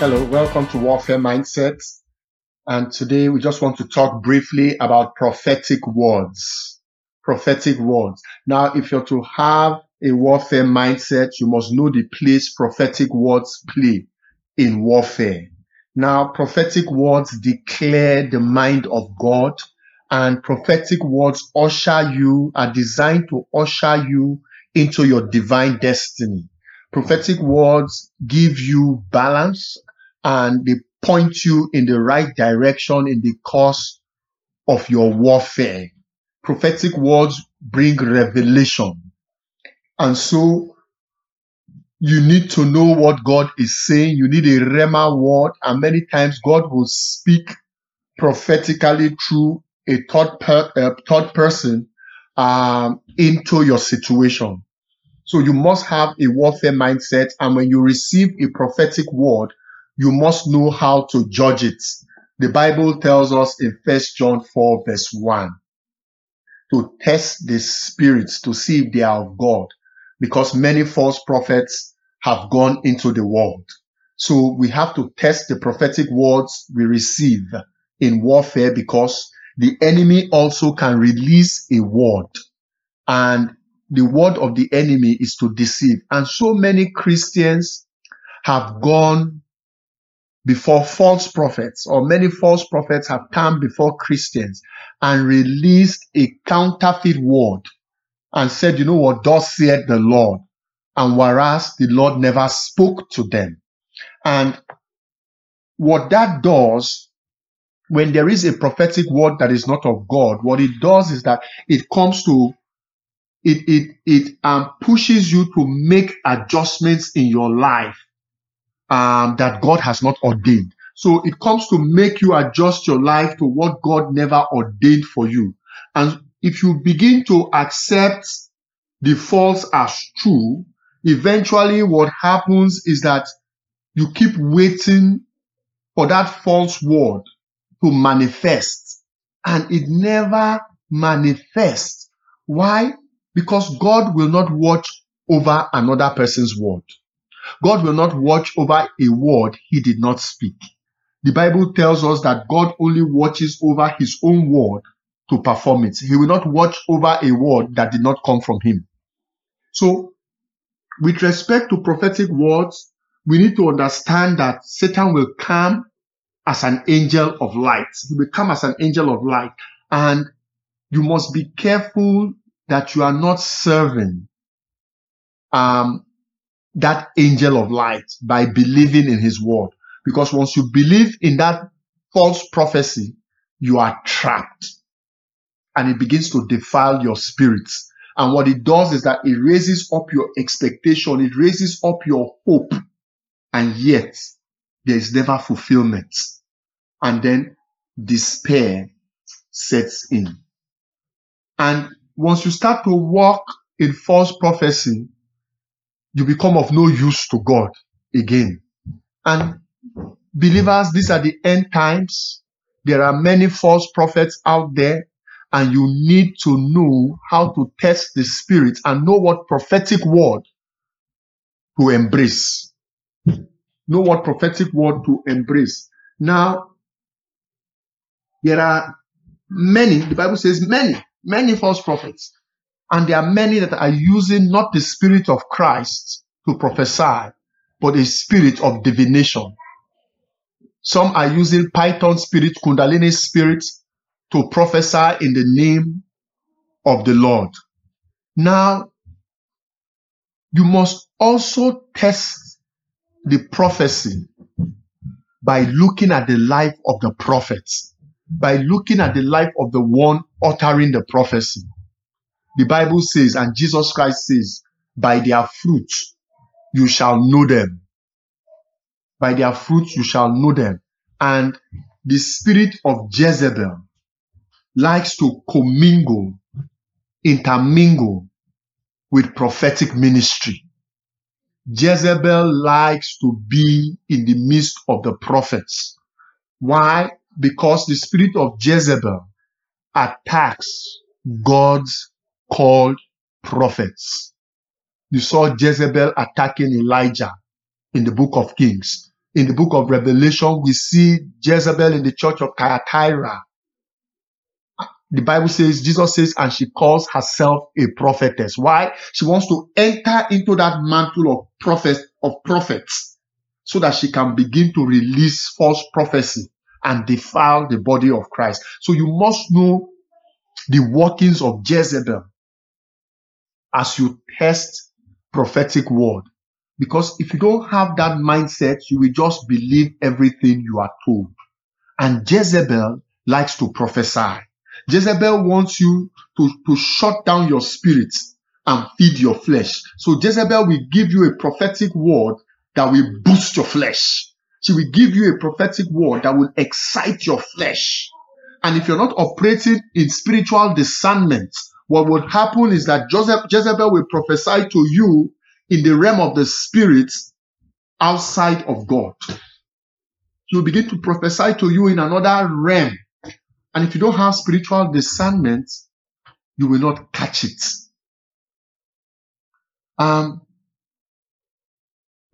Hello, welcome to Warfare Mindset. And today we just want to talk briefly about prophetic words. Prophetic words. Now, if you're to have a warfare mindset, you must know the place prophetic words play in warfare. Now, prophetic words declare the mind of God and prophetic words usher you, are designed to usher you into your divine destiny. Prophetic words give you balance and they point you in the right direction in the course of your warfare. Prophetic words bring revelation. And so you need to know what God is saying. You need a Rhema word. And many times God will speak prophetically through a third, per, uh, third person um, into your situation. So you must have a warfare mindset. And when you receive a prophetic word, you must know how to judge it. The Bible tells us in First John 4 verse 1 to test the spirits to see if they are of God because many false prophets have gone into the world. So we have to test the prophetic words we receive in warfare because the enemy also can release a word and the word of the enemy is to deceive. And so many Christians have gone before false prophets or many false prophets have come before Christians and released a counterfeit word and said, you know what, thus said the Lord. And whereas the Lord never spoke to them. And what that does when there is a prophetic word that is not of God, what it does is that it comes to it it it um, pushes you to make adjustments in your life um, that God has not ordained. So it comes to make you adjust your life to what God never ordained for you. And if you begin to accept the false as true, eventually what happens is that you keep waiting for that false word to manifest and it never manifests. Why? Because God will not watch over another person's word. God will not watch over a word he did not speak. The Bible tells us that God only watches over his own word to perform it. He will not watch over a word that did not come from him. So, with respect to prophetic words, we need to understand that Satan will come as an angel of light. He will come as an angel of light. And you must be careful that you are not serving um, that angel of light by believing in his word. Because once you believe in that false prophecy, you are trapped and it begins to defile your spirits. And what it does is that it raises up your expectation. It raises up your hope. And yet there is never fulfillment. And then despair sets in. And once you start to walk in false prophecy, you become of no use to God again. And believers, these are the end times. There are many false prophets out there and you need to know how to test the spirit and know what prophetic word to embrace. Know what prophetic word to embrace. Now, there are many, the Bible says many, many false prophets. And there are many that are using not the spirit of Christ to prophesy, but a spirit of divination. Some are using Python spirit, Kundalini spirit to prophesy in the name of the Lord. Now, you must also test the prophecy by looking at the life of the prophets, by looking at the life of the one uttering the prophecy. The Bible says, and Jesus Christ says, by their fruit you shall know them. By their fruit you shall know them. And the spirit of Jezebel likes to commingle, intermingle with prophetic ministry. Jezebel likes to be in the midst of the prophets. Why? Because the spirit of Jezebel attacks God's called prophets. You saw Jezebel attacking Elijah in the book of Kings. In the book of Revelation, we see Jezebel in the church of Thyatira. The Bible says, Jesus says, and she calls herself a prophetess. Why? She wants to enter into that mantle of prophets, of prophets, so that she can begin to release false prophecy and defile the body of Christ. So you must know the workings of Jezebel as you test prophetic word. Because if you don't have that mindset, you will just believe everything you are told. And Jezebel likes to prophesy. Jezebel wants you to, to shut down your spirit and feed your flesh. So Jezebel will give you a prophetic word that will boost your flesh. She will give you a prophetic word that will excite your flesh. And if you're not operating in spiritual discernment, what would happen is that Joseph, Jezebel will prophesy to you in the realm of the spirit outside of God. She will begin to prophesy to you in another realm. And if you don't have spiritual discernment, you will not catch it. Um,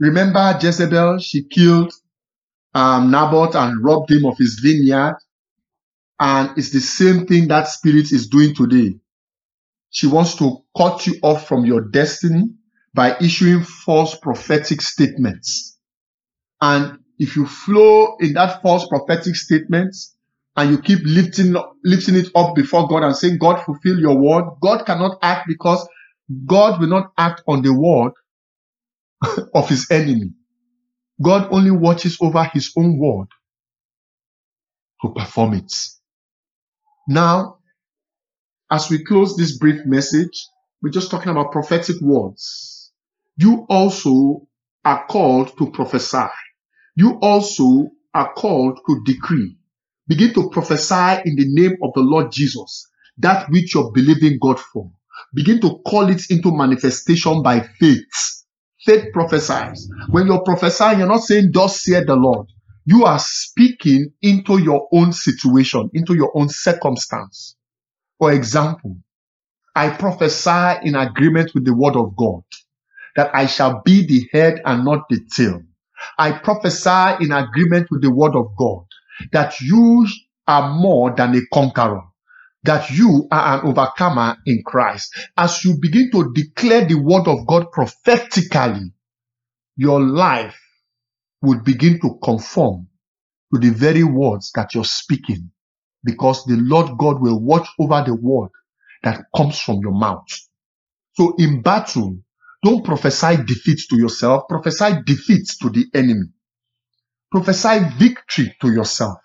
remember Jezebel, she killed um, Naboth and robbed him of his vineyard. And it's the same thing that spirit is doing today. She wants to cut you off from your destiny by issuing false prophetic statements. And if you flow in that false prophetic statements and you keep lifting, lifting it up before God and saying, God, fulfill your word, God cannot act because God will not act on the word of his enemy. God only watches over his own word to perform it. Now, as we close this brief message, we're just talking about prophetic words. You also are called to prophesy. You also are called to decree. Begin to prophesy in the name of the Lord Jesus, that which you're believing God for. Begin to call it into manifestation by faith. Faith prophesies. When you're prophesying, you're not saying, Thus saith the Lord. You are speaking into your own situation, into your own circumstance. For example, I prophesy in agreement with the word of God that I shall be the head and not the tail. I prophesy in agreement with the word of God that you are more than a conqueror, that you are an overcomer in Christ. As you begin to declare the word of God prophetically, your life would begin to conform to the very words that you're speaking because the Lord God will watch over the word that comes from your mouth. So in battle, don't prophesy defeat to yourself, prophesy defeat to the enemy. Prophesy victory to yourself.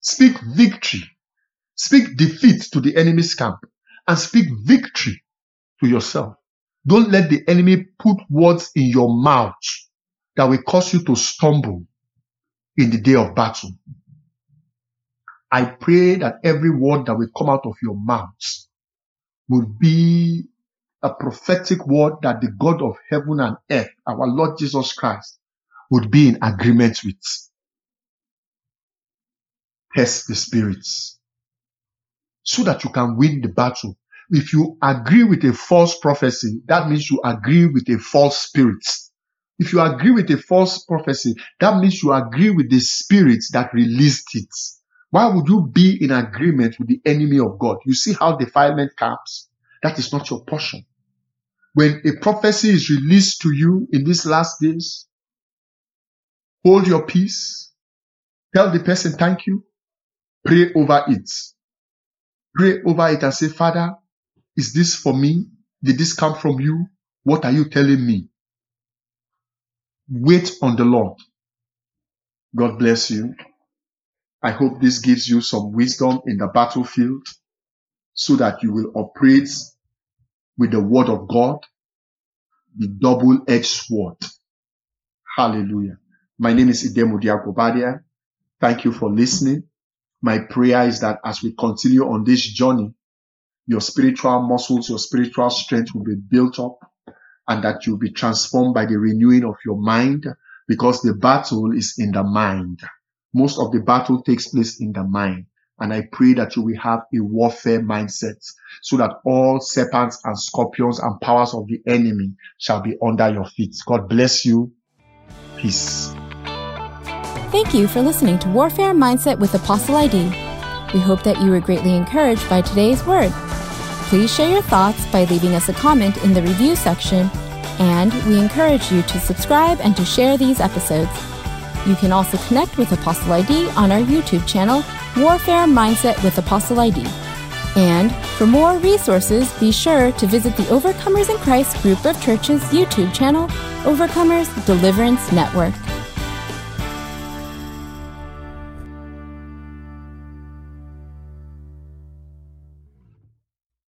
Speak victory. Speak defeat to the enemy's camp and speak victory to yourself. Don't let the enemy put words in your mouth that will cause you to stumble in the day of battle. I pray that every word that will come out of your mouth will be a prophetic word that the God of heaven and earth, our Lord Jesus Christ, would be in agreement with. Test the spirits so that you can win the battle. If you agree with a false prophecy, that means you agree with a false spirit. If you agree with a false prophecy, that means you agree with the spirit that released it. Why would you be in agreement with the enemy of God? You see how defilement comes? That is not your portion. When a prophecy is released to you in these last days, hold your peace. Tell the person thank you. Pray over it. Pray over it and say, Father, is this for me? Did this come from you? What are you telling me? Wait on the Lord. God bless you. I hope this gives you some wisdom in the battlefield so that you will operate with the word of God, the double-edged sword Hallelujah. My name is Idemudia Guobadia. Thank you for listening. My prayer is that as we continue on this journey, your spiritual muscles, your spiritual strength will be built up and that you'll be transformed by the renewing of your mind because the battle is in the mind. Most of the battle takes place in the mind. And I pray that you will have a warfare mindset so that all serpents and scorpions and powers of the enemy shall be under your feet. God bless you. Peace. Thank you for listening to Warfare Mindset with Apostle ID. We hope that you were greatly encouraged by today's word. Please share your thoughts by leaving us a comment in the review section, and we encourage you to subscribe and to share these episodes. You can also connect with Apostle ID on our YouTube channel, Warfare Mindset with Apostle ID. And for more resources, be sure to visit the Overcomers in Christ group of churches YouTube channel, Overcomers Deliverance Network.